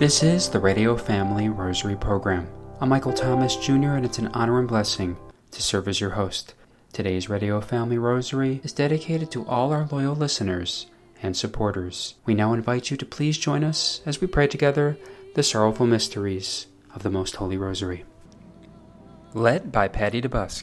This is the Radio Family Rosary Program. I'm Michael Thomas Jr., and it's an honor and blessing to serve as your host. Today's Radio Family Rosary is dedicated to all our loyal listeners and supporters. We now invite you to please join us as we pray together the sorrowful mysteries of the Most Holy Rosary. Led by Patty DeBusk.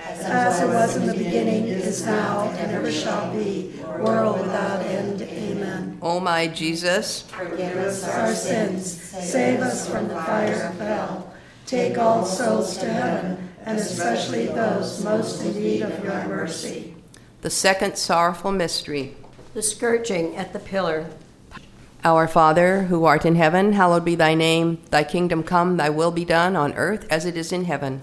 As it was in the beginning, is now, and ever shall be, world without end. Amen. O my Jesus, Forgive us our sins, save us from the fire of hell. Take all souls to heaven, and especially those most in need of your mercy. the second sorrowful mystery. The scourging at the pillar. Our Father, who art in heaven, hallowed be thy name. Thy kingdom come, thy will be done on earth as it is in heaven.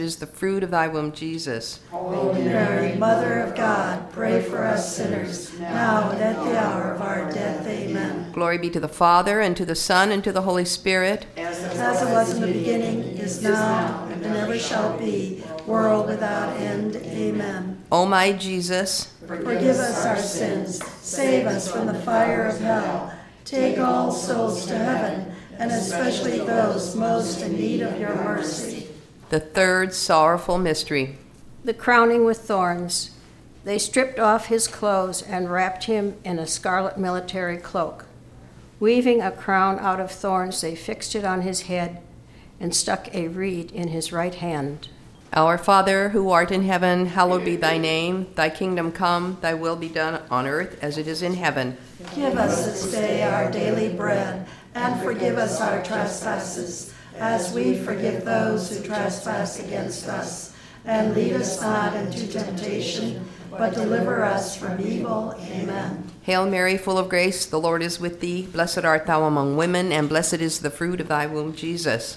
is the fruit of thy womb, Jesus. Holy Mary, Mother of God, pray for us sinners, now and at the hour of our death. Amen. Glory be to the Father, and to the Son, and to the Holy Spirit. As it was in the beginning, is now, and ever shall be, world without end. Amen. O my Jesus, Forgive us our sins, save us from the fire of hell, take all souls to heaven, and especially those most in need of your mercy. The third sorrowful mystery. The crowning with thorns. They stripped off his clothes and wrapped him in a scarlet military cloak. Weaving a crown out of thorns, they fixed it on his head and stuck a reed in his right hand. Our Father, who art in heaven, hallowed be thy name. Thy kingdom come, thy will be done on earth as it is in heaven. Give us this day our daily bread, and forgive us our trespasses, as we forgive those who trespass against us. And lead us not into temptation, but deliver us from evil. Amen. Hail Mary, full of grace, the Lord is with thee. Blessed art thou among women, and blessed is the fruit of thy womb, Jesus.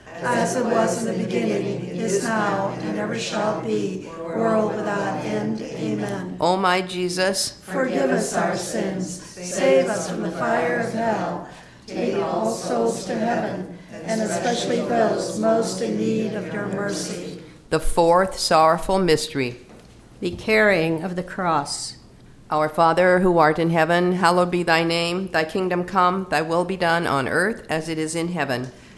As it was in the beginning, is now, and ever shall be, world without end. Amen. O my Jesus, Forgive us our sins, save us from the fire of hell, take all souls to heaven, and especially those most in need of your mercy. the fourth sorrowful mystery. The carrying of the cross. Our Father, who art in heaven, hallowed be thy name. Thy kingdom come, thy will be done on earth as it is in heaven.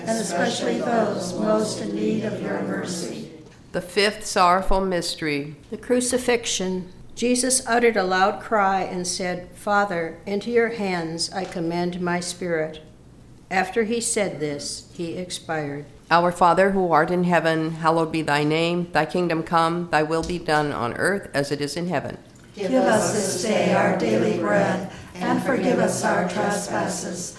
and especially those most in need of your mercy. the fifth sorrowful mystery. The crucifixion. Jesus uttered a loud cry and said, Father, into your hands I commend my spirit. After he said this, he expired. Our Father, who art in heaven, hallowed be thy name. Thy kingdom come, thy will be done on earth as it is in heaven. Give us this day our daily bread, and forgive us our trespasses,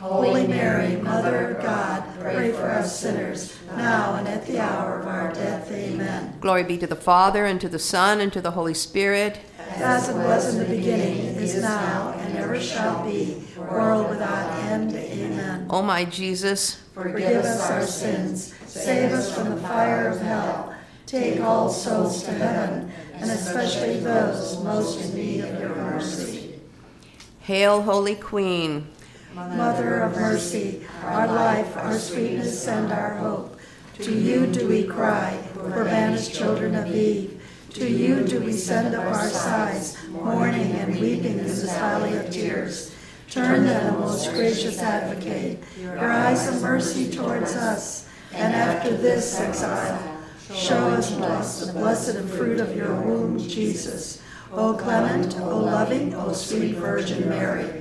Holy Mary, Mother of God, pray for us sinners, now and at the hour of our death. Amen. Glory be to the Father, and to the Son, and to the Holy Spirit. As it was in the beginning, is now, and ever shall be, world without end. Amen. O my Jesus, Forgive us our sins, save us from the fire of hell, take all souls to heaven, and especially those most in need of your mercy. Hail, Holy Queen. Mother of mercy, our life, our sweetness, and our hope. To you do we cry, poor banished children of Eve. To you do we send up our sighs, mourning and weeping in this valley of tears. Turn then, O most gracious advocate, your eyes of mercy towards us, and after this exile, show us to the blessed fruit of your womb, Jesus. O clement, O loving, O sweet Virgin Mary,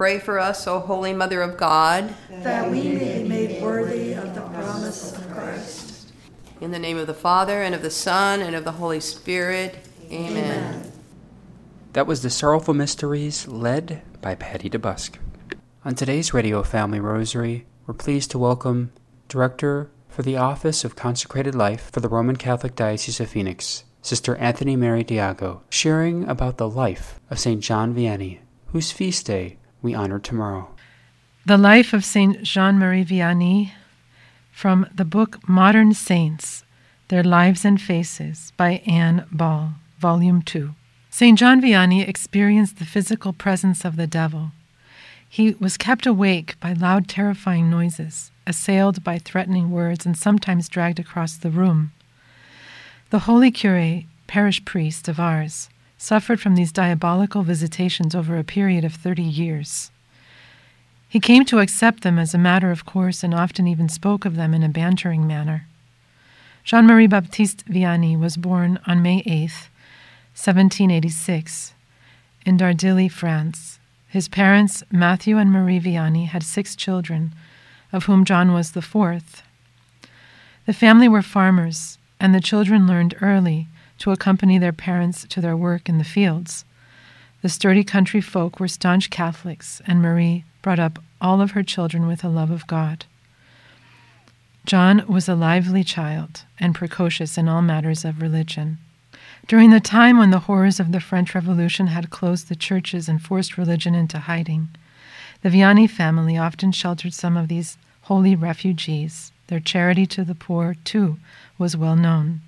Pray for us, O Holy Mother of God. that we may be made worthy of the promise of Christ. In the name of the Father, and of the Son, and of the Holy Spirit. Amen. That was the Sorrowful Mysteries, led by Patty DeBusk. On today's Radio Family Rosary, we're pleased to welcome Director for the Office of Consecrated Life for the Roman Catholic Diocese of Phoenix, Sister Anthony Mary Diago, sharing about the life of St. John Vianney, whose feast day we honor tomorrow. The Life of Saint Jean Marie Vianney from the book Modern Saints Their Lives and Faces by Ann Ball, Volume 2. St. John Vianney experienced the physical presence of the devil. He was kept awake by loud, terrifying noises, assailed by threatening words, and sometimes dragged across the room. The holy cure, parish priest of Ars, suffered from these diabolical visitations over a period of thirty years. He came to accept them as a matter of course and often even spoke of them in a bantering manner. Jean Marie Baptiste Vianney was born on May 8th, 1786, in Dardilly, France. His parents, Matthew and Marie Vianney, had six children, of whom John was the fourth. The family were farmers, and the children learned early to accompany their parents to their work in the fields. The sturdy country folk were staunch Catholics, and Marie brought up all of her children with a love of God. John was a lively child and precocious in all matters of religion. During the time when the horrors of the French Revolution had closed the churches and forced religion into hiding, the Vianney family often sheltered some of these holy refugees. Their charity to the poor, too, was well known.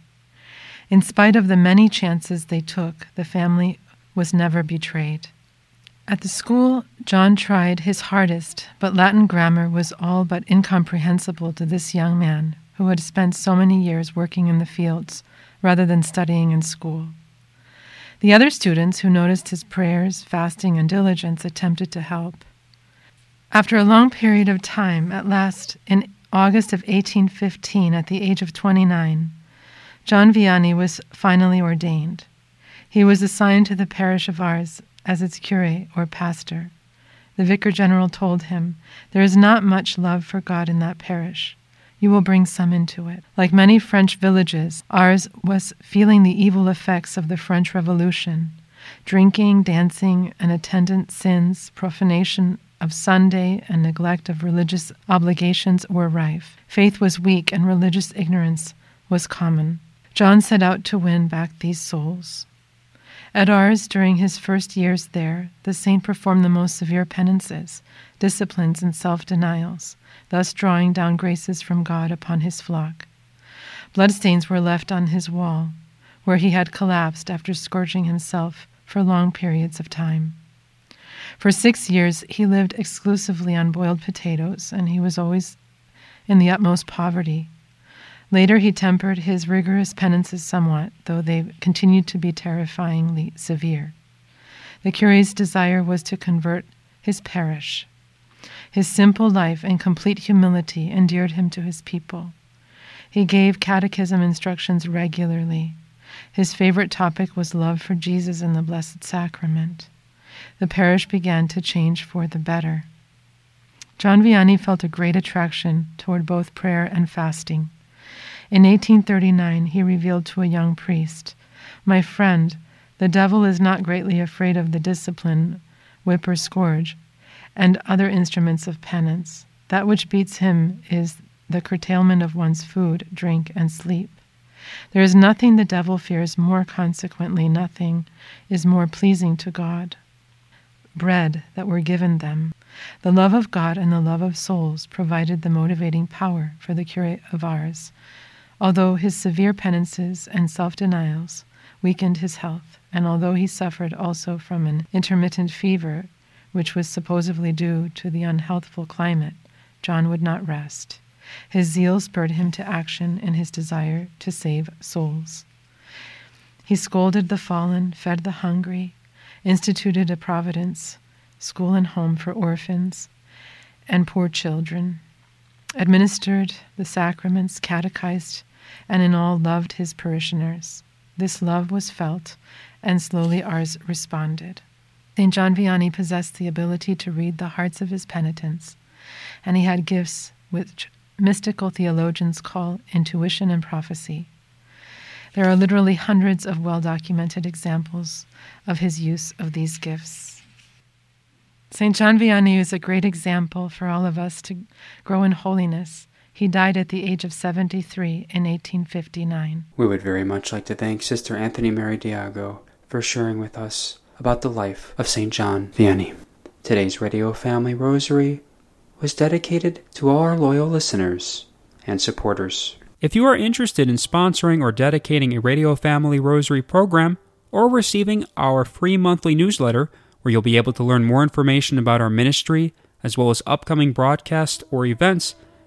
In spite of the many chances they took, the family was never betrayed. At the school, John tried his hardest, but Latin grammar was all but incomprehensible to this young man who had spent so many years working in the fields rather than studying in school. The other students who noticed his prayers, fasting, and diligence attempted to help. After a long period of time, at last, in August of 1815, at the age of 29, John Vianney was finally ordained. He was assigned to the parish of Ars as its cure or pastor. The vicar general told him, There is not much love for God in that parish. You will bring some into it. Like many French villages, Ars was feeling the evil effects of the French Revolution. Drinking, dancing, and attendant sins, profanation of Sunday, and neglect of religious obligations were rife. Faith was weak, and religious ignorance was common. John set out to win back these souls. At Ars, during his first years there, the saint performed the most severe penances, disciplines, and self denials, thus drawing down graces from God upon his flock. Bloodstains were left on his wall, where he had collapsed after scourging himself for long periods of time. For six years, he lived exclusively on boiled potatoes, and he was always in the utmost poverty. Later, he tempered his rigorous penances somewhat, though they continued to be terrifyingly severe. The cure's desire was to convert his parish. His simple life and complete humility endeared him to his people. He gave catechism instructions regularly. His favorite topic was love for Jesus and the Blessed Sacrament. The parish began to change for the better. John Vianney felt a great attraction toward both prayer and fasting. In 1839, he revealed to a young priest, My friend, the devil is not greatly afraid of the discipline, whip or scourge, and other instruments of penance. That which beats him is the curtailment of one's food, drink, and sleep. There is nothing the devil fears more, consequently, nothing is more pleasing to God. Bread that were given them. The love of God and the love of souls provided the motivating power for the curate of Ars, Although his severe penances and self denials weakened his health, and although he suffered also from an intermittent fever, which was supposedly due to the unhealthful climate, John would not rest. His zeal spurred him to action in his desire to save souls. He scolded the fallen, fed the hungry, instituted a providence, school and home for orphans and poor children, administered the sacraments, catechized and in all loved his parishioners. This love was felt, and slowly Ars responded. St. John Vianney possessed the ability to read the hearts of his penitents, and he had gifts which mystical theologians call intuition and prophecy. There are literally hundreds of well documented examples of his use of these gifts. St. John Vianney is a great example for all of us to grow in holiness he died at the age of 73 in 1859. We would very much like to thank Sister Anthony Mary Diago for sharing with us about the life of St. John Vianney. Today's Radio Family Rosary was dedicated to all our loyal listeners and supporters. If you are interested in sponsoring or dedicating a Radio Family Rosary program or receiving our free monthly newsletter, where you'll be able to learn more information about our ministry as well as upcoming broadcasts or events,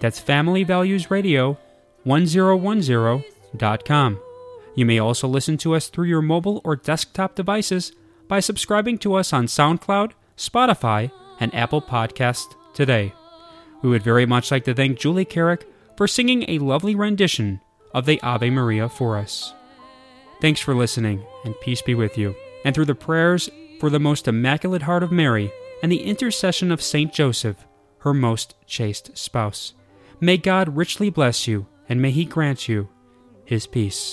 That's Family Values Radio 1010.com. You may also listen to us through your mobile or desktop devices by subscribing to us on SoundCloud, Spotify, and Apple Podcast today. We would very much like to thank Julie Carrick for singing a lovely rendition of the Ave Maria for us. Thanks for listening, and peace be with you. And through the prayers for the most immaculate heart of Mary and the intercession of Saint Joseph, her most chaste spouse. May God richly bless you, and may He grant you His peace.